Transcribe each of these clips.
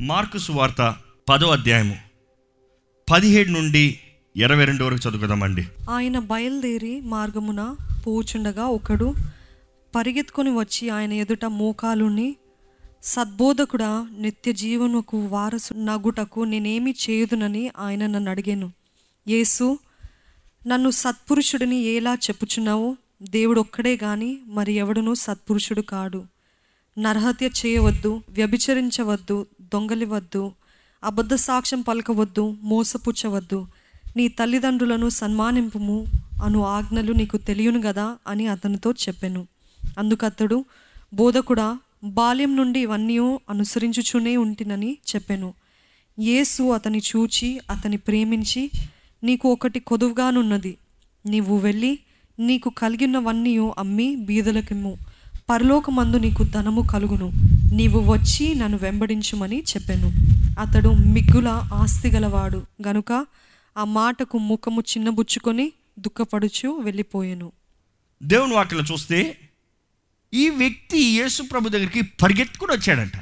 Mark సువార్త పదో అధ్యాయము. పదిహేడు నుండి ఇరవై రెండు వరకు చదువుకుందామండి. ఆయన బయలుదేరి మార్గమున పోచుండగా ఒకడు పరిగెత్తుకొని వచ్చి ఆయన ఎదుట మోకాలుని సద్బోధకుడా నిత్య జీవనకు వారసు నగుటకు నేనేమి చేయదునని ఆయన నన్ను అడిగాను. యేసు నన్ను సత్పురుషుడిని ఎలా చెప్పుచున్నావు? దేవుడు ఒక్కడే కానీ మరి ఎవడునూ సత్పురుషుడు కాడు. నరహత్య చేయవద్దు వ్యభిచరించవద్దు దొంగలివద్దు అబద్ధ సాక్ష్యం పలకవద్దు మోసపుచ్చవద్దు. నీ తల్లిదండ్రులను సన్మానింపుము అను ఆజ్ఞలు నీకు తెలియను గదా అని అతనితో చెప్పాను. అందుకతడు బోధకుడా బాల్యం నుండి ఇవన్నీ అనుసరించుచునే ఉంటినని చెప్పాను. యేసు అతని చూచి అతని ప్రేమించి నీకు ఒకటి కొదువుగానున్నది. నీవు వెళ్ళి నీకు కలిగినవన్నీ అమ్మి బీదలకిమ్ము. పరలోకమందు నీకు ధనము కలుగును. నీవు వచ్చి నన్ను వెంబడించుమని చెప్పాను. అతడు మిగ్గుల ఆస్తి గలవాడు. గనుక ఆ మాటకు ముఖము చిన్నబుచ్చుకొని దుఃఖపడుచు వెళ్ళిపోయాను. దేవుని వాక్యలో చూస్తే ఈ వ్యక్తి యేసు ప్రభు దగ్గరికి పరిగెత్తుకొని వచ్చాడంట.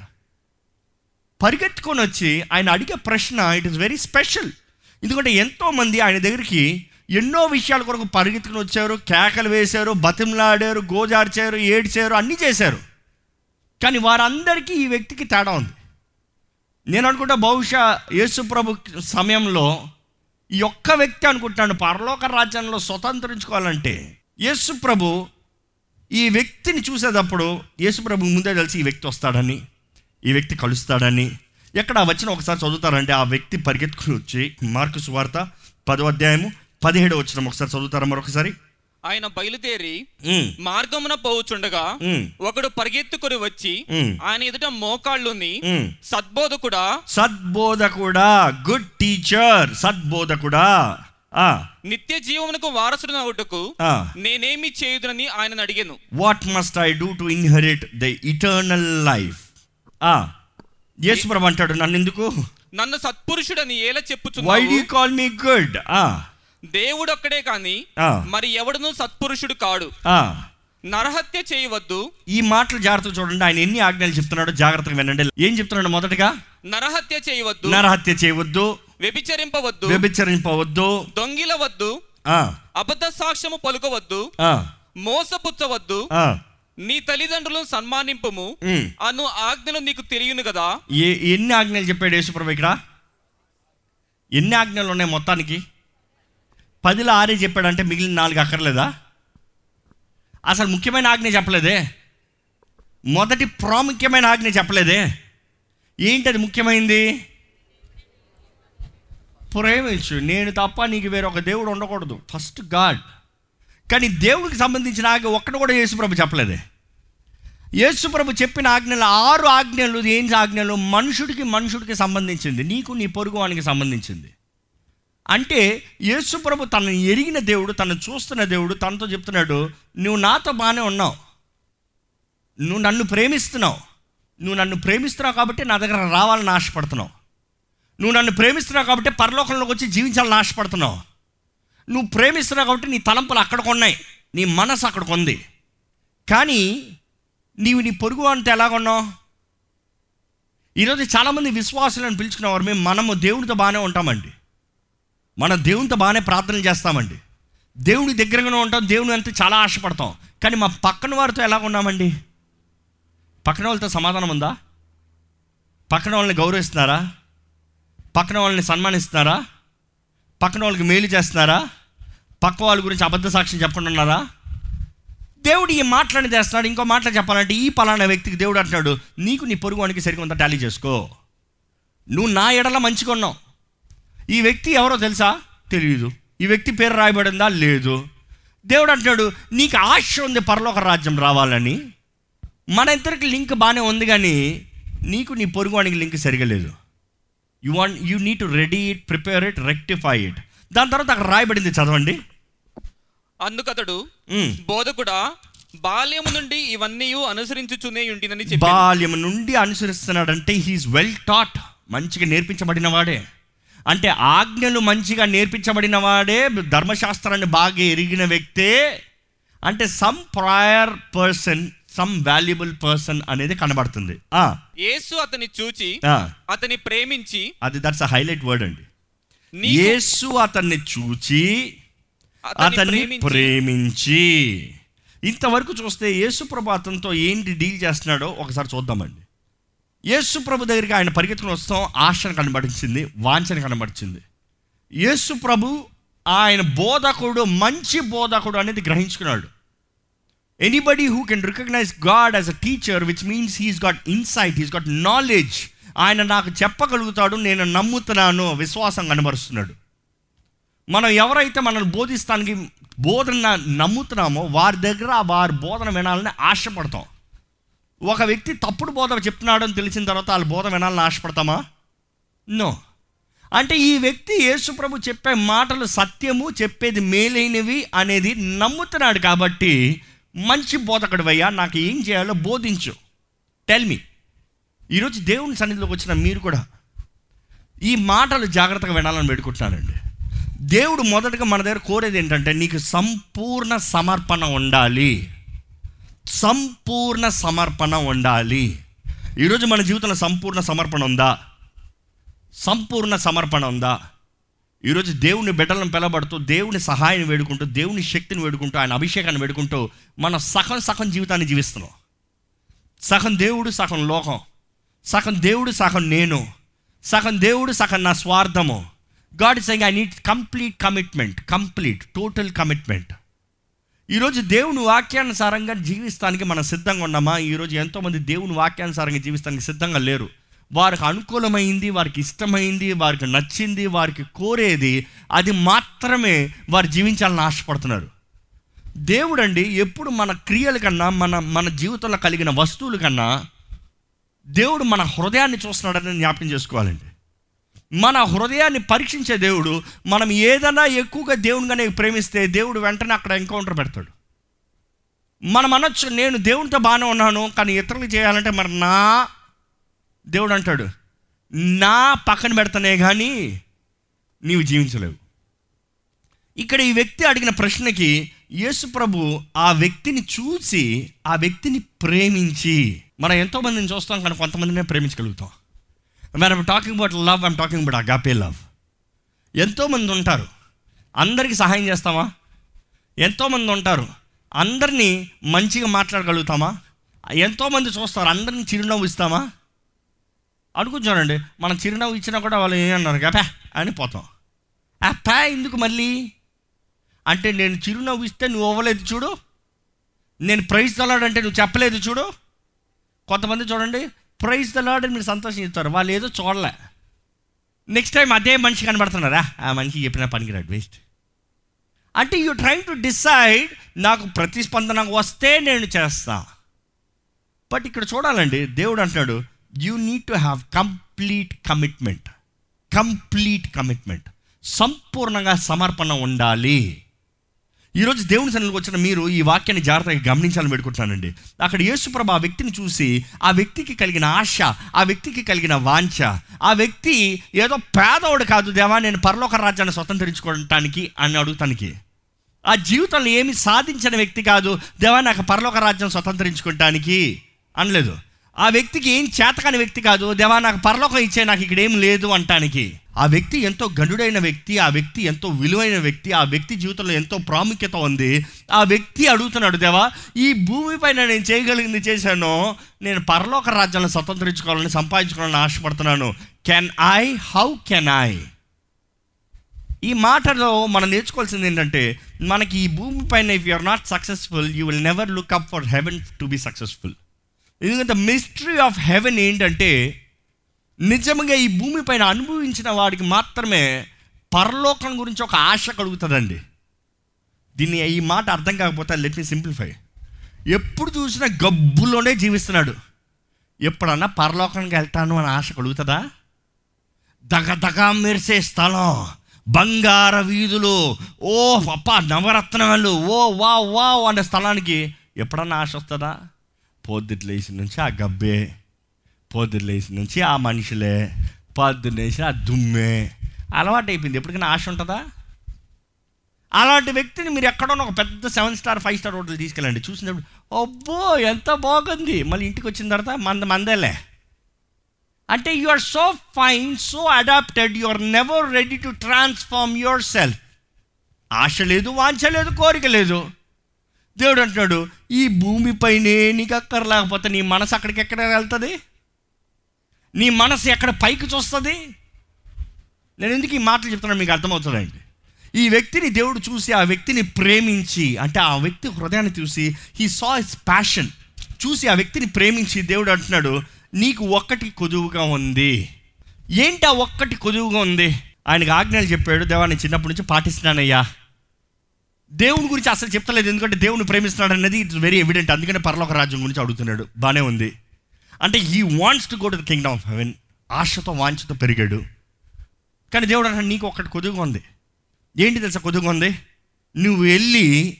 పరిగెత్తుకొని వచ్చి ఆయన అడిగే ప్రశ్న ఇట్ ఇస్ వెరీ స్పెషల్ ఎందుకంటే ఎంతోమంది ఆయన దగ్గరికి ఎన్నో విషయాల కొరకు పరిగెత్తుకుని వచ్చారు కేకలు వేశారు బతిమలాడారు గోజార్చారు ఏడ్చారు అన్నీ చేశారు. కానీ వారందరికీ ఈ వ్యక్తికి తేడా ఉంది. నేను అనుకుంటా బహుశా యేసుప్రభు సమయంలో ఈ ఒక్క వ్యక్తి అనుకుంటాను పరలోక రాజ్యంలో స్వతంత్రించుకోవాలంటే యేసుప్రభు ఈ వ్యక్తిని చూసేటప్పుడు యేసుప్రభు ముందే తెలిసి ఈ వ్యక్తి వస్తాడని ఈ వ్యక్తి కలుస్తాడని ఎక్కడ వచ్చిన ఒకసారి చదువుతారంటే ఆ వ్యక్తి పరిగెత్తుకుని వచ్చి మార్కు సువార్త పదో అధ్యాయము పదిహేడు వచ్చిన ఒకసారి చదువుతారా మరొకసారి? ఆయన బయలుదేరి మార్గమున పోవుచుండగా ఉమ్, ఒకడు పరిగెత్తుకొని వచ్చి ఆయన ఎదుట మోకాళ్ళుని. సద్బోధకుడా. సద్బోధకుడా గుడ్ టీచర్ సద్బోధకుడా. ఆ, నిత్య జీవమునకు వారసుడు నవ్వుటకు ఆ. నేనేమి చేయుదునని ఆయన అడిగాను. What must I do to inherit the eternal life యేసుప్రభు అంటాడు నన్ను ఎందుకు నన్ను సత్పురుషుడని ఎలా వై చెప్పుచున్నావు డూ కాల్ మీ గుడ్ దేవుడొక్కడే కాని ఆ. మరి ఎవడును సత్పురుషుడు కాడు. నరహత్య చేయవద్దు. ఈ మాటలు జాగ్రత్తగా చూడండి. ఆయన ఎన్ని ఆజ్ఞలు చెప్తున్నాడో జాగ్రత్తగా వినండి. ఏం చెప్తున్నాడు మొదటగా? నరహత్య చేయవద్దు. నరహత్య చేయవద్దు. వ్యభిచరింపవద్దు. వ్యభిచరింపవద్దు. దొంగిలవద్దు. అబద్ధ సాక్ష్యము పలుకవద్దు. మోసపుచ్చవద్దు. నీ తల్లిదండ్రులను సన్మానింపుము. అను ఆజ్ఞలు నీకు తెలియను కదా? ఎన్ని ఆజ్ఞలు చెప్పాడు యేసుప్రభు ఇక్కడ? ఎన్ని ఆజ్ఞలు ఉన్నాయి మొత్తానికి? పదిలో ఆరే చెప్పాడంటే మిగిలిన నాలుగు అక్కర్లేదా? అసలు ముఖ్యమైన ఆజ్ఞ చెప్పలేదే? మొదటి ప్రాముఖ్యమైన ఆజ్ఞ చెప్పలేదే? ఏంటది ముఖ్యమైంది? ప్రేమించు. నేను తప్ప నీకు వేరొక దేవుడు ఉండకూడదు. First God. కానీ దేవుడికి సంబంధించిన ఆజ్ఞ ఒక్కటి కూడా యేసుప్రభు చెప్పలేదే. యేసుప్రభు చెప్పిన ఆజ్ఞలు ఆరు ఆజ్ఞలు ఏం ఆజ్ఞలు? మనుషుడికి మనుషుడికి సంబంధించింది. నీకు నీ పొరుగు వానికి సంబంధించింది. అంటే యేసుప్రభు తనని ఎరిగిన దేవుడు తనను చూస్తున్న దేవుడు తనతో చెప్తున్నాడు నువ్వు నాతో బాగానే ఉన్నావు. నువ్వు నన్ను ప్రేమిస్తున్నావు. నువ్వు నన్ను ప్రేమిస్తున్నావు కాబట్టి నా దగ్గర రావాలని ఆశపడుతున్నావు. నువ్వు నన్ను ప్రేమిస్తున్నావు కాబట్టి పరలోకంలోకి వచ్చి జీవించాలని ఆశపడుతున్నావు. నువ్వు ప్రేమిస్తున్నావు కాబట్టి నీ తలంపులు అక్కడికి ఉన్నాయి. నీ మనసు అక్కడికి ఉంది. కానీ నీవు నీ పొరుగు అంటే ఎలాగున్నావు ఈరోజు చాలామంది విశ్వాసులను పిలుచుకున్నవారు మేము మనము దేవుడితో బాగానే ఉంటామండి. మన దేవునితో బాగానే ప్రార్థన చేస్తామండి. దేవుడి దగ్గరగానే ఉంటాం దేవుని అంతే చాలా ఆశపడతాం. కానీ మా పక్కన వారితో ఎలా ఉన్నామండి? పక్కన వాళ్ళతో సమాధానం ఉందా? పక్కన వాళ్ళని గౌరవిస్తున్నారా? పక్కన వాళ్ళని సన్మానిస్తున్నారా? పక్కన వాళ్ళకి మేలు చేస్తున్నారా? పక్క వాళ్ళ గురించి అబద్ధ సాక్ష్యం చెప్పకుండా ఉన్నారా? దేవుడు ఈ మాటలని చేస్తున్నాడు ఇంకో మాటలు చెప్పాలంటే ఈ పలానా వ్యక్తికి దేవుడు అంటున్నాడు నీకు నీ పొరుగు వానికి సరిగ్గా ఉందా? టాలీ చేసుకో. నువ్వు నా ఎడల మంచిగా ఉన్నావు. ఈ వ్యక్తి ఎవరో తెలుసా? తెలియదు ఈ వ్యక్తి పేరు రాయబడిందా? లేదు. దేవుడు అంటున్నాడు నీకు ఆశ ఉంది పరలోక రాజ్యం రావాలని. మన ఇద్దరికి లింక్ బాగానే ఉంది కానీ నీకు నీ పొరుగు వానికి లింక్ సరిగా లేదు. You want you need to ready it prepare it rectify it దాని తర్వాత అక్కడ రాయబడింది చదవండి. అందుకతడు. బోధకుడా బాల్యము నుండి ఇవన్నీ అనుసరించుచునే చెప్పి బాల్యం నుండి అనుసరిస్తున్నాడంటే హీఈస్ వెల్ టాట్ మంచిగా నేర్పించబడిన వాడే. అంటే ఆజ్ఞలు మంచిగా నేర్పించబడిన వాడే ధర్మశాస్త్రాన్ని బాగా ఎరిగిన వ్యక్తే. అంటే some prayer person some valuable person అనేది కనబడుతుంది. ఆ, యేసు అతని చూచి అతని ప్రేమించి అది దట్స్ అ హైలైట్ వర్డ్ అండి. యేసు అతన్ని చూచి అతన్ని ప్రేమించి. ప్రేమించి. ఇంతవరకు చూస్తే యేసు ప్రభు అతనితో ఏంటి డీల్ చేస్తున్నాడో ఒకసారి చూద్దామండి. యేసు ప్రభు దగ్గరికి ఆయన పరిగెత్తుకుని వస్తాం. ఆశను కనబడించింది వాంఛన కనబడిచింది. యేసు ప్రభు ఆయన బోధకుడు మంచి బోధకుడు అనేది గ్రహించుకున్నాడు. Anybody who can recognize God as a teacher which means he's got insight he's got knowledge ఆయన నాకు చెప్పగలుగుతాడు నేను నమ్ముతున్నాను విశ్వాసం కనబరుస్తున్నాడు. మనం ఎవరైతే మనల్ని బోధిస్తానికి బోధన నమ్ముతున్నామో వారి దగ్గర వారి బోధన వినాలని ఆశపడతాం. ఒక వ్యక్తి తప్పుడు బోధ చెప్తున్నాడు అని తెలిసిన తర్వాత వాళ్ళ బోధ వినాలని ఆశపడతామా? నో. అంటే ఈ వ్యక్తి యేసుప్రభు చెప్పే మాటలు సత్యము చెప్పేది మేలైనవి అనేది నమ్ముతున్నాడు కాబట్టి మంచి బోధకుడివయ్యా నాకు ఏం చేయాలో బోధించు. టెల్ మీ ఈరోజు దేవుని సన్నిధిలోకి వచ్చిన మీరు కూడా ఈ మాటలు జాగ్రత్తగా వినాలని పెట్టుకుంటున్నానండి దేవుడు మొదటగా మన దగ్గర కోరేది ఏంటంటే నీకు సంపూర్ణ సమర్పణ ఉండాలి. సంపూర్ణ సమర్పణ ఉండాలి. ఈరోజు మన జీవితంలో సంపూర్ణ సమర్పణ ఉందా? సంపూర్ణ సమర్పణ ఉందా? ఈరోజు దేవుని బిడ్డలను పిలబడుతూ దేవుని సహాయాన్ని వేడుకుంటూ దేవుని శక్తిని వేడుకుంటూ ఆయన అభిషేకాన్ని వేడుకుంటూ మనం సగం సగం జీవితాన్ని జీవిస్తున్నాం. సగం దేవుడు సగం లోకం. సగం దేవుడు సగం నేను. సగం దేవుడు సగం నా స్వార్థము. God is I need complete commitment complete total commitment ఈరోజు దేవుని వాక్యానుసారంగా జీవిస్తానికి మనం సిద్ధంగా ఉన్నామా? ఈరోజు ఎంతోమంది దేవుని వాక్యానుసారంగా జీవిస్తానికి సిద్ధంగా లేరు. వారికి అనుకూలమైంది వారికి ఇష్టమైంది వారికి నచ్చింది వారికి కోరేది అది మాత్రమే వారు జీవించాలని ఆశపడుతున్నారు. దేవుడు అండి ఎప్పుడు మన క్రియల కన్నా మన మన జీవితంలో కలిగిన వస్తువుల కన్నా దేవుడు మన హృదయాన్ని చూస్తున్నాడని జ్ఞాపకం చేసుకోవాలండి. మన హృదయాన్ని పరీక్షించే దేవుడు మనం ఏదైనా ఎక్కువగా దేవునిగానే ప్రేమిస్తే దేవుడు వెంటనే అక్కడ ఎన్కౌంటర్ పెడతాడు. మనం అనొచ్చు నేను దేవునితో బాగానే ఉన్నాను కానీ ఇతరులు చేయాలంటే మరి నా దేవుడు అంటాడు నా పక్కన పెడతానే కానీ నీవు జీవించలేవు. ఇక్కడ ఈ వ్యక్తి అడిగిన ప్రశ్నకి యేసు ప్రభు ఆ వ్యక్తిని చూసి ఆ వ్యక్తిని ప్రేమించి మనం ఎంతోమందిని చూస్తాం కానీ కొంతమందినే ప్రేమించగలుగుతాం. మరి I'm talking about love I'm talking about agape love ఎంతోమంది ఉంటారు. అందరికీ సహాయం చేస్తామా? ఎంతోమంది ఉంటారు. అందరినీ మంచిగా మాట్లాడగలుగుతామా? ఎంతోమంది చూస్తారు. అందరినీ చిరునవ్వు ఇస్తామా? అనుకుంటానండి మనం చిరునవ్వు ఇచ్చినా కూడా వాళ్ళు ఏమన్నారు గపా అని పోతాం. ఆ ప్యా ఎందుకు మళ్ళీ? అంటే నేను చిరునవ్వు ఇస్తే నువ్వు అవ్వలేదు చూడు. నేను ప్రైజ్ తలాడంటే నువ్వు చెప్పలేదు చూడు. కొంతమంది చూడండి ప్రైజ్ తలాడని మీరు సంతోషం చెప్తారు. వాళ్ళు ఏదో చూడలే. నెక్స్ట్ టైం అదే మనిషి కనబడుతున్నారా? ఆ మనిషి చెప్పిన పనికిరాడు వేస్ట్ అంటే యూ ట్రైంగ్ టు డిసైడ్ నాకు ప్రతిస్పందన వస్తే నేను చేస్తా. బట్ ఇక్కడ చూడాలండి దేవుడు అంటున్నాడు you need to have complete commitment complete commitment సంపూర్ణంగా సమర్పణ ఉండాలి. ఈరోజు దేవుని సన్నిధికి వచ్చిన మీరు ఈ వాక్యాన్ని జాగ్రత్తగా గమనించాలని పెట్టుకుంటున్నానండి అక్కడ యేసుప్రభ ఆ వ్యక్తిని చూసి ఆ వ్యక్తికి కలిగిన ఆశ ఆ వ్యక్తికి కలిగిన వాంఛ ఆ వ్యక్తి ఏదో పేదవాడు కాదు దేవా నేను పరలోక రాజ్యాన్ని స్వతంత్రించుకోవటానికి అని అడుగుతానికి. ఆ జీవితంలో ఏమి సాధించిన వ్యక్తి కాదు దేవా నాకు పరలోక రాజ్యం స్వతంత్రించుకోవటానికి అనలేదు. ఆ వ్యక్తికి ఏం చేతకాని వ్యక్తి కాదు. దేవా నాకు పరలోకం ఇచ్చే నాకు ఇక్కడ ఏం లేదు అంటానికి. ఆ వ్యక్తి ఎంతో గనుడైన వ్యక్తి ఆ వ్యక్తి ఎంతో విలువైన వ్యక్తి ఆ వ్యక్తి జీవితంలో ఎంతో ప్రాముఖ్యత ఉంది. ఆ వ్యక్తి అడుగుతున్నాడు దేవా ఈ భూమిపైన నేను చేయగలిగింది చేశాను. నేను పరలోక రాజ్యాలను స్వతంత్రించుకోవాలని సంపాదించుకోవాలని ఆశపడుతున్నాను. Can I? How can I? ఈ మాటలో మనం నేర్చుకోవాల్సింది ఏంటంటే మనకి ఈ భూమి పైన if you're not successful you will never look up for heaven to be successful. ఎందుకంటే మిస్టరీ ఆఫ్ హెవెన్ ఏంటంటే నిజంగా ఈ భూమి పైన అనుభవించిన వాడికి మాత్రమే పరలోకం గురించి ఒక ఆశ కలుగుతుందండి. దీన్ని ఈ మాట అర్థం కాకపోతే లెట్ మీ సింప్లిఫై ఎప్పుడు చూసినా గబ్బులోనే జీవిస్తున్నాడు. ఎప్పుడన్నా పరలోకానికి వెళ్తాను అని ఆశ కలుగుతుందా? దగ దగ మెరిసే స్థలం బంగార వీధులు ఓ అప్ప నవరత్నాలు ఓ వా వా అనే స్థలానికి ఎప్పుడన్నా ఆశ వస్తుందా? పొద్దుట్లు నుంచి ఆ గబ్బే పొద్దుట్లు నుంచి ఆ మనుషులే పొద్దున్న ఆ దుమ్మే. అలవాటు అయిపోయింది. ఎప్పటికైనా ఆశ ఉంటుందా? అలాంటి వ్యక్తిని మీరు ఎక్కడో ఒక పెద్ద seven star five star hotel తీసుకెళ్ళండి. చూసినప్పుడు అబ్బో ఎంత బాగుంది. మళ్ళీ ఇంటికి వచ్చిన తర్వాత మంద మందేలే. అంటే you are so fine so adapted you are never ready to transform yourself ఆశ లేదు వాంఛ లేదు కోరిక లేదు. దేవుడు అంటున్నాడు ఈ భూమిపైనే నీకు అక్కర్లేకపోతే నీ మనసు అక్కడికెక్కడ వెళ్తుంది? నీ మనసు ఎక్కడ పైకి చూస్తుంది? నేను ఎందుకు ఈ మాటలు చెప్తున్నాను మీకు అర్థమవుతుందండి. ఈ వ్యక్తిని దేవుడు చూసి ఆ వ్యక్తిని ప్రేమించి అంటే ఆ వ్యక్తి హృదయాన్ని చూసి హీ సా ఇస్ ప్యాషన్ చూసి ఆ వ్యక్తిని ప్రేమించి దేవుడు అంటున్నాడు నీకు ఒక్కటి కొదువుగా ఉంది. ఏంటి ఆ ఒక్కటి కొదువుగా ఉంది? ఆయనకు ఆజ్ఞలు చెప్పాడు దేవాన్ని చిన్నప్పటి నుంచి పాటిస్తున్నానయ్యా. దేవుని గురించి అసలు చెప్తలేదు. ఎందుకంటే దేవుని ప్రేమిస్తున్నాడు అనేది ఇట్స్ వెరీ ఎవిడెంట్ అందుకనే పరలోక రాజ్యం గురించి అడుగుతున్నాడు. బాగానే ఉంది. అంటే ఈ wants to go to the kingdom of heaven ఆశతో వాంఛతో పెరిగాడు. కానీ దేవుడు అంటాడు నీకు ఒక్కటి కొద్దుగా ఉంది. ఏంటి తెలుసా కొద్దుగా ఉంది? నువ్వు వెళ్ళి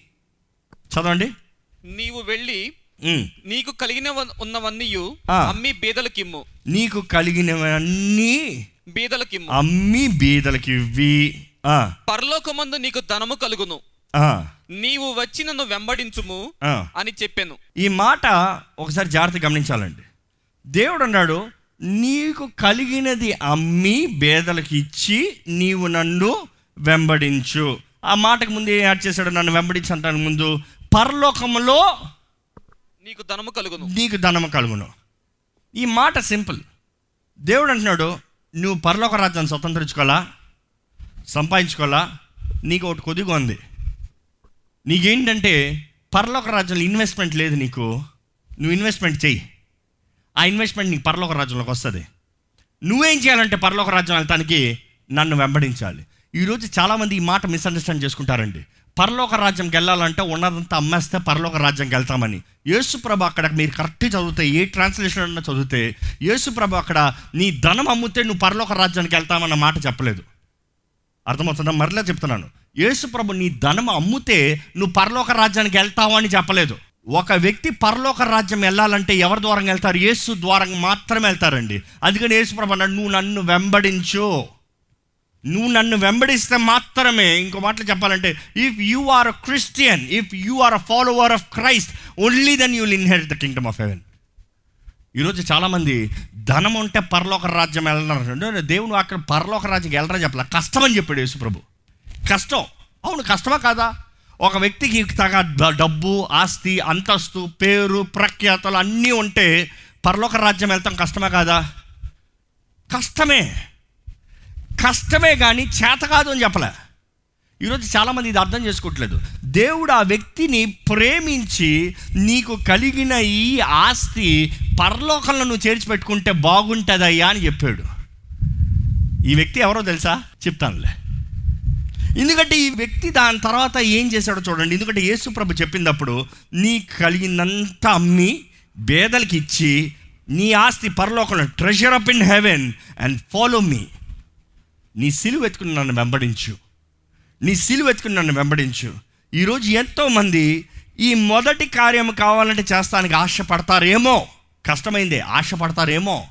చదవండి. నీవు వెళ్ళి. నీకు కలిగిన ఉన్నవన్నీ. అమ్మి బీదలకిమ్ము నీకు కలిగినవన్నీ బీదలకిమ్ము అమ్మి బీదలకి ఇవ్వి. పరలోకమందు నీకు ధనము కలుగును. నీవు వచ్చి నన్ను వెంబడించుము. అని చెప్పాను. ఈ మాట ఒకసారి జాగ్రత్త గమనించాలండి. దేవుడు అన్నాడు నీకు కలిగినది అమ్మి బేదలకు ఇచ్చి నీవు నన్ను వెంబడించు. ఆ మాటకు ముందు ఏం యాడ్ చేశాడు? నన్ను వెంబడించు అంటాను ముందు పరలోకములో నీకు ధనము కలుగును. నీకు ధనము కలుగును. ఈ మాట సింపుల్. దేవుడు అంటున్నాడు నువ్వు పరలోక రాజ్యాన్ని స్వతంత్రించుకోవాలా? సంపాదించుకోవాలా? నీకు ఒకటి కొద్దిగా ఉంది. నీకేంటంటే పర్లోక రాజ్యంలో ఇన్వెస్ట్మెంట్ లేదు నీకు. నువ్వు ఇన్వెస్ట్మెంట్ చెయ్యి. ఆ ఇన్వెస్ట్మెంట్ నీకు పర్లోక రాజ్యంలోకి వస్తుంది. నువ్వేం చేయాలంటే పర్లోక రాజ్యం వెళ్తానికి నన్ను వెంబడించాలి. ఈరోజు చాలామంది ఈ మాట మిస్అండర్స్టాండ్ చేసుకుంటారండి. పరలోక రాజ్యంకి వెళ్ళాలంటే ఉన్నదంతా అమ్మేస్తే పరలోక రాజ్యంకి వెళ్తామని. యేసుప్రభ అక్కడ మీరు కరెక్ట్ చదివితే ఏ ట్రాన్స్లేషన్ అన్నా చదివితే యేసుప్రభ అక్కడ నీ ధనం అమ్మితే నువ్వు పరలోక రాజ్యానికి వెళ్తామన్న మాట చెప్పలేదు. అర్థమవుతుందా? మరలా చెప్తున్నాను. యేసుప్రభు నీ ధనం అమ్ముతే నువ్వు పరలోక రాజ్యానికి వెళ్తావు అని చెప్పలేదు. ఒక వ్యక్తి పరలోక రాజ్యం వెళ్ళాలంటే ఎవరి ద్వారంగా వెళ్తారు? యేసు ద్వారంగా మాత్రమే వెళ్తారండి. అందుకని యేసుప్రభు అన్నాడు నువ్వు నన్ను వెంబడించు. నువ్వు నన్ను వెంబడిస్తే మాత్రమే ఇంకో మాటలు చెప్పాలంటే if you are a Christian if you are a follower of Christ only then you will inherit the kingdom of heaven ఈరోజు చాలామంది ధనం ఉంటే పరలోక రాజ్యం వెళ్ళన్నారు దేవుడు అక్కడ పరలోక రాజ్యం వెళ్ళరా చెప్పలే? కష్టమని చెప్పాడు యేసుప్రభు కష్టం. అవును కష్టమా కాదా? ఒక వ్యక్తికి తగ డబ్బు ఆస్తి అంతస్తు పేరు ప్రఖ్యాతలు అన్నీ ఉంటే పరలోక రాజ్యం వెళ్తాం కష్టమా కాదా? కష్టమే. కష్టమే కానీ చేత కాదు అని చెప్పలే. ఈరోజు చాలామంది ఇది అర్థం చేసుకోవట్లేదు. దేవుడు ఆ వ్యక్తిని ప్రేమించి నీకు కలిగిన ఈ ఆస్తి పరలోకంలో నువ్వు చేర్చిపెట్టుకుంటే బాగుంటుందయ్యా అని చెప్పాడు. ఈ వ్యక్తి ఎవరో తెలుసా? చెప్తానులే. ఎందుకంటే ఈ వ్యక్తి దాని తర్వాత ఏం చేశాడో చూడండి. ఎందుకంటే యేసుప్రభు చెప్పినప్పుడు నీ కలిగినంత అమ్మి బేదలకి ఇచ్చి నీ ఆస్తి పరలోకంలో treasure up in heaven and follow me నీ సిలువ ఎత్తుకుని నన్ను వెంబడించు. నీ సిలువ ఎత్తుకుని నన్ను వెంబడించు. ఈరోజు ఎంతోమంది ఈ మొదటి కార్యం కావాలంటే చేస్తానికి ఆశపడతారేమో. కష్టమైందే ఆశపడతారేమో.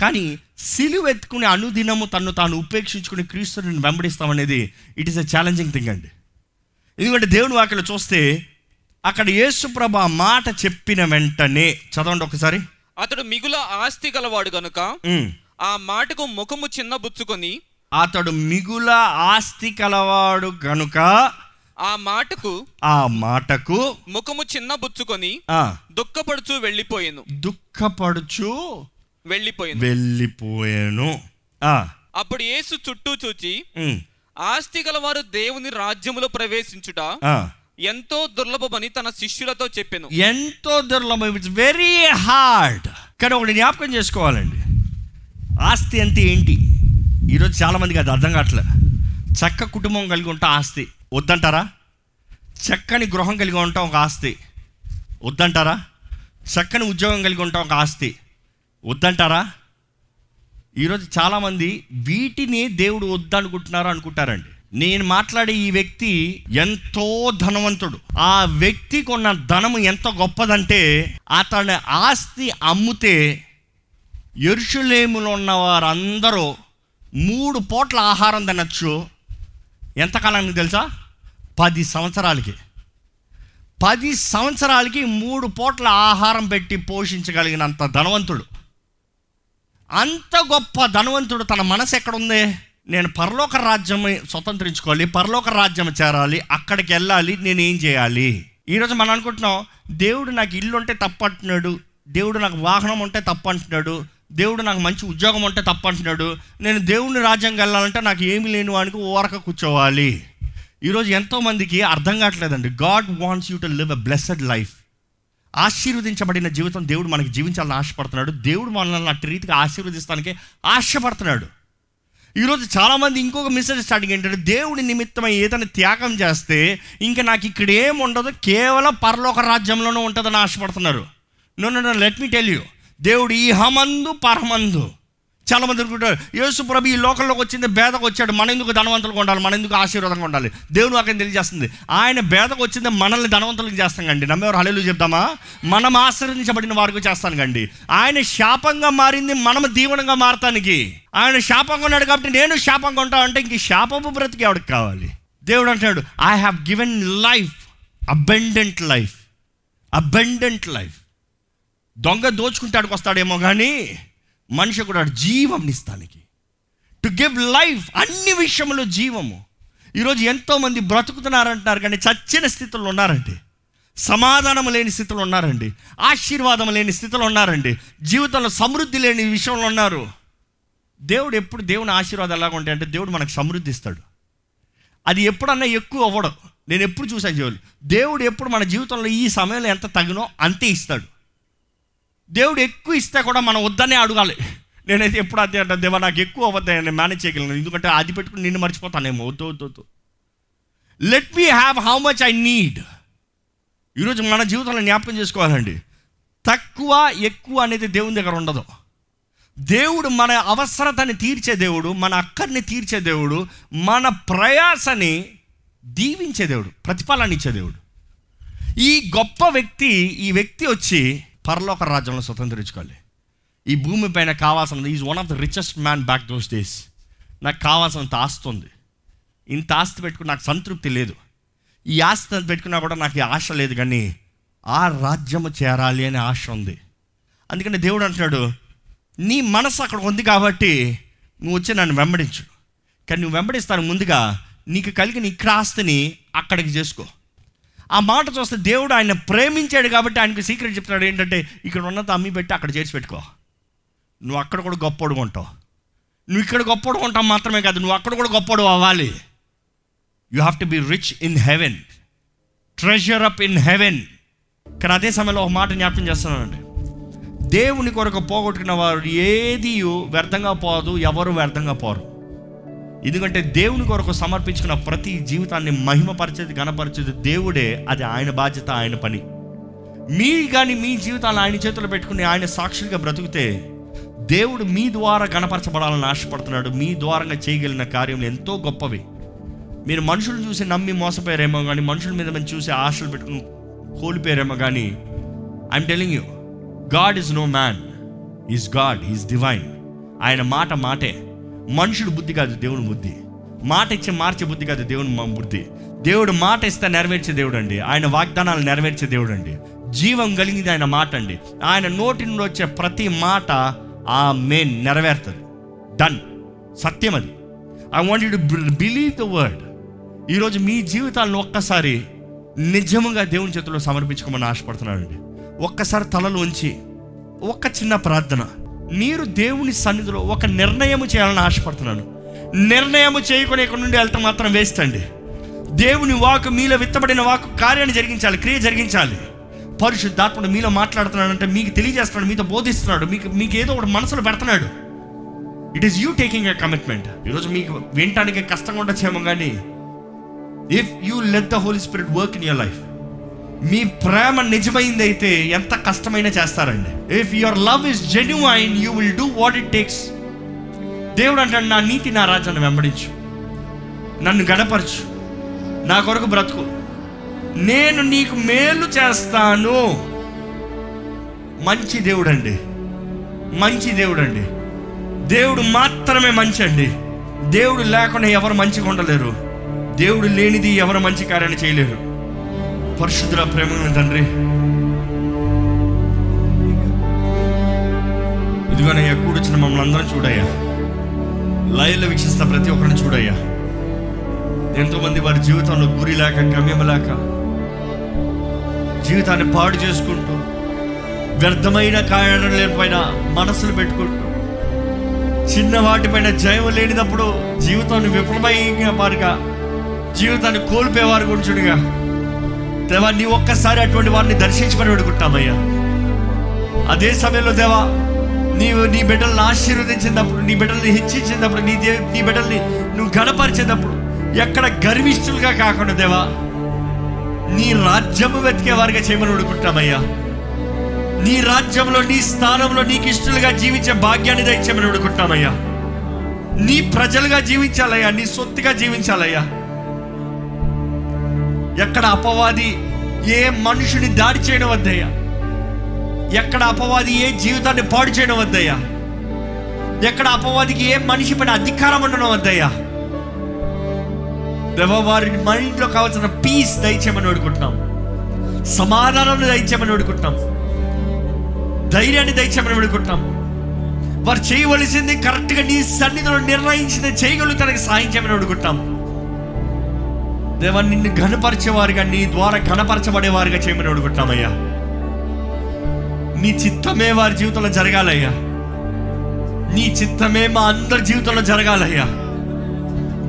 కానీ సిలువ ఎత్తుకుని అనుదినము తను తాను ఉపేక్షించుకుని క్రీస్తుని వెంబడిస్తామనేది it is a challenging thing అండి. ఎందుకంటే దేవుని వాక్యలో చూస్తే అక్కడ యేసుప్రభ మాట చెప్పిన వెంటనే చదవండి ఒకసారి. అతడు మిగుల ఆస్తి గలవాడు గనుక. ఆ మాటకు ముఖము చిన్నబుచ్చుకొని అతడు మిగుల ఆస్తి కలవాడు గనుక ఆ మాటకు ఆ మాటకు ముఖము చిన్నబుచ్చుకొని ఆ, దుఃఖపడుచు వెళ్ళిపోయాను. దుఃఖపడుచు వెళ్ళిపోయాను. వెళ్ళిపోయాను. అప్పుడు యేసు చుట్టూ చూచి ఆస్తి గలవారు దేవుని రాజ్యములో ప్రవేశించుట. ఎంతో దుర్లభమని తన శిష్యులతో చెప్పెను. ఎంతో దుర్లభం. ఇట్స్ వెరీ హార్డ్ కానీ ఒకటి జ్ఞాపకం చేసుకోవాలండి. ఆస్తి అంటే ఏంటి? ఈరోజు చాలామందికి అది అర్థం కావట్లేదు. చక్క కుటుంబం కలిగి ఉంటాం ఆస్తి. వద్దంటారా? చక్కని గృహం కలిగి ఉంటాం ఒక ఆస్తి. వద్దంటారా? చక్కని ఉద్యోగం కలిగి ఉంటాం ఒక ఆస్తి. వద్దంటారా? ఈరోజు చాలామంది వీటిని దేవుడు వద్దనుకుంటున్నారు అనుకుంటారండి. నేను మాట్లాడే ఈ వ్యక్తి ఎంతో ధనవంతుడు. ఆ వ్యక్తికి ఉన్న ధనము ఎంత గొప్పదంటే అతని ఆస్తి అమ్మితే ఎరుషులేములో ఉన్న వారందరూ మూడు పూట్ల ఆహారం తినచ్చు. ఎంతకాలానికి తెలుసా? పది సంవత్సరాలకి. పది సంవత్సరాలకి మూడు పూట్ల ఆహారం పెట్టి పోషించగలిగినంత ధనవంతుడు. అంత గొప్ప ధనవంతుడు తన మనసు ఎక్కడుంది? నేను పరలోక రాజ్యం స్వతంత్రించుకోవాలి పరలోక రాజ్యం చేరాలి అక్కడికి వెళ్ళాలి నేను ఏం చేయాలి? ఈరోజు మనం అనుకుంటున్నాం దేవుడు నాకు ఇల్లు ఉంటే తప్పు అంటున్నాడు దేవుడు నాకు వాహనం ఉంటే తప్పు అంటున్నాడు దేవుడు నాకు మంచి ఉద్యోగం ఉంటే తప్పంటున్నాడు. నేను దేవుడిని రాజ్యం వెళ్ళాలంటే నాకు ఏమి లేని వానికి ఓరక కూర్చోవాలి. ఈరోజు ఎంతోమందికి అర్థం కావట్లేదండి. God wants you to live a blessed life. ఆశీర్వదించబడిన జీవితం దేవుడు మనకి జీవించాలని ఆశపడుతున్నాడు. దేవుడు మనల్ని అట్టి రీతిగా ఆశీర్వదిస్తానికి ఆశపడుతున్నాడు. ఈరోజు చాలామంది ఇంకొక మిస్అండర్స్టాండింగ్ ఏంటంటే దేవుడి నిమిత్తమై ఏదైనా త్యాగం చేస్తే ఇంకా నాకు ఇక్కడ ఏం ఉండదు కేవలం పరలోక రాజ్యంలోనే ఉంటుందని ఆశపడుతున్నారు. No no let me tell you దేవుడు ఈ హమందు పరమందు. చాలామంది అనుకుంటారు యేసు ప్రభు ఈ లోకంలోకి వచ్చింది బేదకు వచ్చాడు. మన ఎందుకు ధనవంతులుగా ఉండాలి? మన ఎందుకు ఆశీర్వాదంగా ఉండాలి? దేవుడు అక్కడ తెలియజేస్తుంది. ఆయన బేదకు వచ్చింది మనల్ని ధనవంతులకు చేస్తాం కండి. నమ్మేవారు హలేలు చెప్తామా మనం ఆశీర్వదించబడిన వారికి చేస్తాను కండి. ఆయన శాపంగా మారింది మనం దీవనంగా మారటానికి. ఆయన శాపంగా ఉన్నాడు కాబట్టి నేను శాపంగా ఉంటా అంటే ఇంక శాపపు బ్రతికి ఎవరికి కావాలి? దేవుడు అంటున్నాడు I have given life abundant life abundant life దొంగ దోచుకుంటాడికి వస్తాడేమో కానీ మనిషి కూడా జీవం ఇస్తానికి టు గివ్ లైఫ్ అన్ని విషయంలో జీవము. ఈరోజు ఎంతోమంది బ్రతుకుతున్నారంటున్నారు కానీ చచ్చిన స్థితిలో ఉన్నారండి. సమాధానం లేని స్థితిలో ఉన్నారండి. ఆశీర్వాదం లేని స్థితిలో ఉన్నారండి. జీవితంలో సమృద్ధి లేని విషయంలో ఉన్నారు. దేవుడు ఎప్పుడు దేవుని ఆశీర్వాదం ఎలాగ ఉంటాయి అంటే దేవుడు మనకు సమృద్ధి ఇస్తాడు అది ఎప్పుడన్నా ఎక్కువ అవ్వడం. నేను ఎప్పుడు చూసాను జీవులు దేవుడు ఎప్పుడు మన జీవితంలో ఈ సమయంలో ఎంత తగినో అంతే ఇస్తాడు. దేవుడు ఎక్కువ ఇస్తే కూడా మనం వద్దనే అడగాలి. నేనైతే ఎప్పుడు అదే అంటే దేవా నాకు ఎక్కువ అవ్వద్దు నేను మేనేజ్ చేయగలను. ఎందుకంటే అది పెట్టుకుని నిన్ను మర్చిపోతానేమో. వద్దు వద్దు వద్దు. Let me have how much I need ఈరోజు మన జీవితంలో జ్ఞాపకం చేసుకోవాలండి. తక్కువ ఎక్కువ అనేది దేవుని దగ్గర ఉండదు. దేవుడు మన అవసరతని తీర్చే దేవుడు మన అక్కర్ని తీర్చే దేవుడు మన ప్రయాసని దీవించే దేవుడు ప్రతిఫలాన్ని ఇచ్చే దేవుడు. ఈ గొప్ప వ్యక్తి ఈ వ్యక్తి వచ్చి పరలోక రాజ్యంలో స్వతంత్రించుకోవాలి. ఈ భూమి పైన కావాల్సినది is one of the richest man back those days నాకు కావాల్సినంత ఆస్తి ఉంది. ఇంత ఆస్తి పెట్టుకుని నాకు సంతృప్తి లేదు. ఈ ఆస్తి పెట్టుకున్నా కూడా నాకు ఈ ఆశ లేదు కానీ ఆ రాజ్యము చేరాలి అనే ఆశ ఉంది. అందుకని దేవుడు అంటున్నాడు నీ మనసు అక్కడ ఉంది కాబట్టి నువ్వు వచ్చి నన్ను వెంబడించు. కానీ నువ్వు వెంబడిస్తాను ముందుగా నీకు కలిగిన ఇక్కడ ఆస్తిని అక్కడికి చేసుకో. ఆ మాట చూస్తే దేవుడు ఆయన ప్రేమించాడు కాబట్టి ఆయనకు సీక్రెట్ చెప్తున్నాడు. ఏంటంటే ఇక్కడ ఉన్నంత అమ్మి పెట్టి అక్కడ చేర్చి పెట్టుకో. నువ్వు అక్కడ కూడా గొప్పడు ఉంటావు. నువ్వు ఇక్కడ గొప్పడు ఉంటావు మాత్రమే కాదు నువ్వు అక్కడ కూడా గొప్పడు అవ్వాలి. You have to be rich in heaven treasure up in heaven కానీ అదే సమయంలో ఒక మాట జ్ఞాపకం చేస్తున్నానండి. దేవుని కొరకు పోగొట్టుకున్న వారు ఏది వ్యర్థంగా పోదు ఎవరు వ్యర్థంగా పోరు. ఎందుకంటే దేవుని కొరకు సమర్పించుకున్న ప్రతి జీవితాన్ని మహిమపరిచేది గణపరిచేది దేవుడే. అది ఆయన బాధ్యత ఆయన పని. మీ కానీ మీ జీవితాన్ని ఆయన చేతులు పెట్టుకుని ఆయన సాక్షులుగా బ్రతికితే దేవుడు మీ ద్వారా గణపరచబడాలని ఆశపడుతున్నాడు. మీ ద్వారంగా చేయగలిగిన కార్యములు ఎంతో గొప్పవి. మీరు మనుషులు చూసి నమ్మి మోసపోయారేమో కానీ మనుషుల మీద మనం చూసి ఆశలు పెట్టుకుని కోల్పోయారేమో కానీ I'm telling you God is no man is God is divine ఆయన మాట మాటే. మనుషుడు బుద్ధి కాదు దేవుని బుద్ధి. మాట ఇచ్చి మార్చే బుద్ధి కాదు దేవుని మా బుద్ధి. దేవుడు మాట ఇస్తే నెరవేర్చే దేవుడు అండి ఆయన వాగ్దానాలు నెరవేర్చే దేవుడు అండి జీవం కలిగింది ఆయన మాట అండి. ఆయన నోటి నుండి వచ్చే ప్రతి మాట ఆ మెయిన్ నెరవేరుతుంది. డన్ సత్యం అది. I want to believe the word ఈరోజు మీ జీవితాలను ఒక్కసారి నిజముగా దేవుని చేతిలో సమర్పించుకోమని ఆశపడుతున్నానండి. ఒక్కసారి తలలు ఉంచి ఒక్క చిన్న ప్రార్థన. మీరు దేవుని సన్నిధిలో ఒక నిర్ణయం చేయాలని ఆశపడుతున్నాను. నిర్ణయం చేయకుండా ఇక్కడ నుండి వెళ్తే మాత్రం వేస్ట్ అండి. దేవుని వాకు మీలో విత్తబడిన వాకు కార్యాన్ని జరిగించాలి క్రియ జరిగించాలి. పరిశుద్ధాత్ముడు మీలో మాట్లాడుతున్నాడంటే మీకు తెలియజేస్తున్నాడు మీతో బోధిస్తున్నాడు మీకు మీకు ఏదో ఒకటి మనసులో పెడుతున్నాడు. It is you taking a commitment ఈరోజు మీకు వినటానికి కష్టంగా ఉండొచ్చేమో కానీ if you let the holy spirit work in your life మీ ప్రేమ నిజమైంది అయితే ఎంత కష్టమైనా చేస్తారండి. If your love is genuine you will do what it takes దేవుడు అంటాడు నా నీతి నా రాజ్యాన్ని వెంబడించు. నన్ను గడపరచు నా కొరకు బ్రతుకు. నేను నీకు మేలు చేస్తాను. మంచి దేవుడు అండి మంచి దేవుడు అండి దేవుడు మాత్రమే మంచి అండి. దేవుడు లేకుండా ఎవరు మంచిగా ఉండలేరు. దేవుడు లేనిది ఎవరు మంచి కార్యాన్ని చేయలేరు. పరిశుద్ధ ప్రేమ తండ్రి. ఇదిగోనయ్యా కూడొచ్చిన మమ్మల్ని అందరం చూడయ్యా. లైవ్లో వీక్షిస్తా ప్రతి ఒక్కరిని చూడయ్యా. ఎంతోమంది వారి జీవితంలో గురి లేక గమ్యం లేక జీవితాన్ని పాడు చేసుకుంటూ వ్యర్థమైన కార్యాలయం పైన మనసులు పెట్టుకుంటూ చిన్న వాటిపైన జయం లేనినప్పుడు జీవితాన్ని విఫలమైన వారుగా జీవితాన్ని కోల్పోయేవారు గురించుడుగా దేవా నీ ఒక్కసారి అటువంటి వారిని దర్శించమని పెడుకుంటామయ్యా అదే సమయంలో దేవా నీవు నీ బిడ్డలను ఆశీర్వదించినప్పుడు నీ బిడ్డల్ని హెచ్చించినప్పుడు నీ దే నీ బిడ్డల్ని నువ్వు గణపరిచినప్పుడు ఎక్కడ గర్విష్ఠులుగా కాకుండా దేవా నీ రాజ్యము వెతికే వారిగా చేయమని అడుగుంటామయ్యా నీ రాజ్యంలో నీ స్థానంలో నీకు ఇష్టలుగా జీవించే భాగ్యాన్ని దయచేయమని అడుగుంటామయ్యా నీ ప్రజలుగా జీవించాలయ్యా నీ సొత్తుగా జీవించాలయ్యా. ఎక్కడ అపవాది ఏ మనుషుని దాడి చేయడం వద్దయ్యా? ఎక్కడ అపవాది ఏ జీవితాన్ని పాడు చేయడం వద్దయ్యా? ఎక్కడ అపవాదికి ఏ మనిషి పైన అధికారం ఉండడం వద్దయ్యా? దేవా మన మైండ్లో కావాల్సిన పీస్ దయచేయమని వేడుకుంటున్నాం. సమాధానం దయచేయమని వేడుకుంటున్నాం. ధైర్యాన్ని దయచేయమని వేడుకుంటున్నాం. వారు చేయవలసింది కరెక్ట్గా నీ సన్నిధిలో నిర్ణయించిన చేయగలుగుతానికి సాయం చేయమని వేడుకుంటున్నాం. దేవా నిన్ను ఘనపరిచేవారుగా నీ ద్వారా ఘనపరచబడేవారుగా చేయమని అడుగుతున్నామయ్యా. నీ చిత్తమే వారి జీవితంలో జరగాలయ్యా. నీ చిత్తమే మా అందరి జీవితంలో జరగాలయ్యా.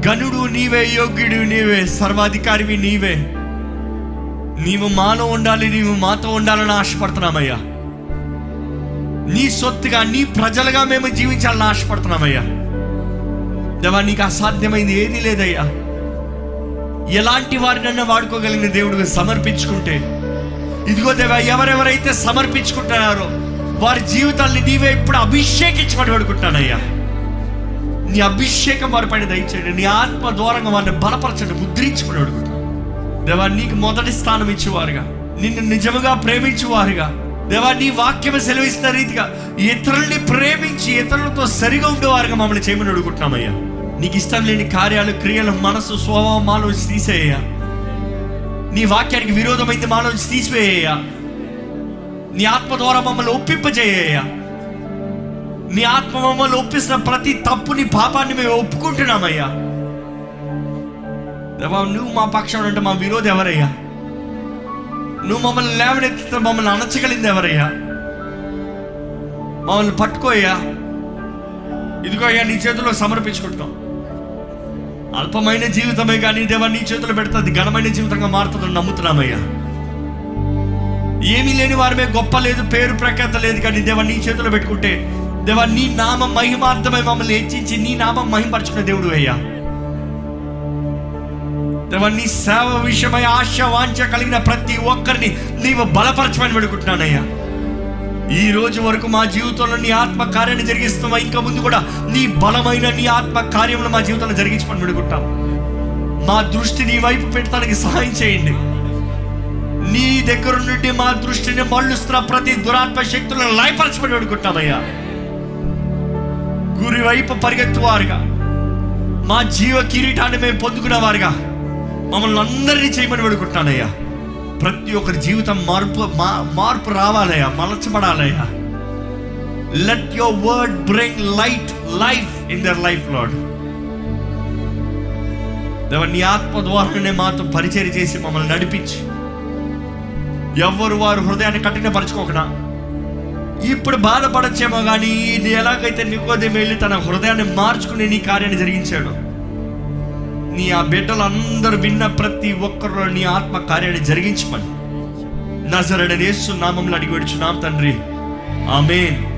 గనుడు నీవే యోగ్యుడు నీవే సర్వాధికారివి నీవే. నీవు మాలో ఉండాలి నీవు మాతో ఉండాలని ఆశపడుతున్నామయ్యా. నీ సొత్తుగా నీ ప్రజలుగా మేము జీవించాలని ఆశపడుతున్నామయ్యా. దేవా నీకు అసాధ్యమైంది ఏదీ లేదయ్యా. ఎలాంటి వారినన్నా వాడుకోగలిగిన దేవుడికి సమర్పించుకుంటే. ఇదిగో దేవా ఎవరెవరైతే సమర్పించుకుంటున్నారో వారి జీవితాల్ని నీవే ఇప్పుడు అభిషేకించమని పడుకుంటానయ్యా నీ అభిషేకం వారి పైన దయచేయండి. నీ ఆత్మ ద్వారంగా వారిని బలపరచండి ముద్రించమని అడుగుతాను దేవా నీకు మొదటి స్థానం ఇచ్చేవారుగా. నిన్ను నిజముగా ప్రేమించేవారుగా. దేవా నీ వాక్యం సెలవిస్తున్న రీతిగా ఇతరుల్ని ప్రేమించి ఇతరులతో సరిగా ఉండేవారుగా మమ్మల్ని చేయమని అడుగుతున్నామయ్యా నీకు ఇష్టం లేని కార్యాలు క్రియలు మనసు స్వభావం మాలోంచి తీసేయ నీ వాక్యానికి విరోధమైంది మాలో తీసివేయ నీ ఆత్మ ద్వారా మమ్మల్ని ఒప్పింపజేయ నీ ఆత్మ మమ్మల్ని ఒప్పిస్తున్న ప్రతి తప్పుని పాపాన్ని మేము ఒప్పుకుంటున్నామయ్యా. దేవా నువ్వు మా పక్షం అంటే మా విరోధి ఎవరయ్యా? నువ్వు మమ్మల్ని లేవనెత్తితే మమ్మల్ని అణచగలింది ఎవరయ్యా? మమ్మల్ని పట్టుకోయ్యా. ఇదిగో అయ్యా నీ చేతిలో సమర్పించుకుంటాం అల్పమైన జీవితమే కానీ దేవా నీ చేతిలో పెడుతుంది ఘనమైన జీవితంగా మారుతుందని నమ్ముతున్నామయ్యా. ఏమీ లేని వారమే గొప్ప లేదు పేరు ప్రఖ్యాత లేదు కానీ దేవా నీ చేతిలో పెట్టుకుంటే దేవా నీ నామ మహిమార్థమై మమ్మల్ని హెచ్చించి నీ నామం మహిమపరచుకున్న దేవుడు అయ్యా. దేవా నీ సేవ విషయమై ఆశ వాంఛ కలిగిన ప్రతి ఒక్కరిని నీవు బలపరచమని పెడుకుంటున్నానయ్యా ఈ రోజు వరకు మా జీవితంలో నీ ఆత్మ కార్యాన్ని జరిగిస్తున్నావా? ఇంకా ముందు కూడా నీ బలమైన నీ ఆత్మ కార్యములు మా జీవితంలో జరిగించమని విడుకుంటాం మా దృష్టి నీ వైపు పెట్టడానికి సహాయం చేయండి. నీ దగ్గర నుండి మా దృష్టిని మళ్ళుస్తున్న ప్రతి దురాత్మ శక్తులను లయపరచమని పెడుకుంటామయ్యా గురి వైపు పరిగెత్తువారుగా. మా జీవ కిరీటాన్ని మేము పొందుకునేవారుగా. మమ్మల్ని అందరినీ చేయమని పెడుకుంటానయ్యా ప్రతి ఒక్కరి జీవితం మార్పు మార్పు రావాలయ్యా మలచబడాలయ్యా. Let your word bring light life in their life Lord దేవ నీ ఆత్మ ద్వారానే మాతో పరిచయం చేసి మమ్మల్ని నడిపించి. ఎవరు వారు హృదయాన్ని కఠినపరచుకోకుండా ఇప్పుడు బాధపడచ్చేమో కానీ ఇది ఎలాగైతే నికోదే వెళ్ళి తన హృదయాన్ని మార్చుకుని నీ కార్యాన్ని జరిగించాడు నీ ఆ బిడ్డలందరూ విన్న ప్రతి ఒక్కరిలో నీ ఆత్మ కార్యాన్ని జరిగించమని. నజరడనేసు నామంలో అడిగి వచ్చున్నాం తండ్రి. ఆమెన్.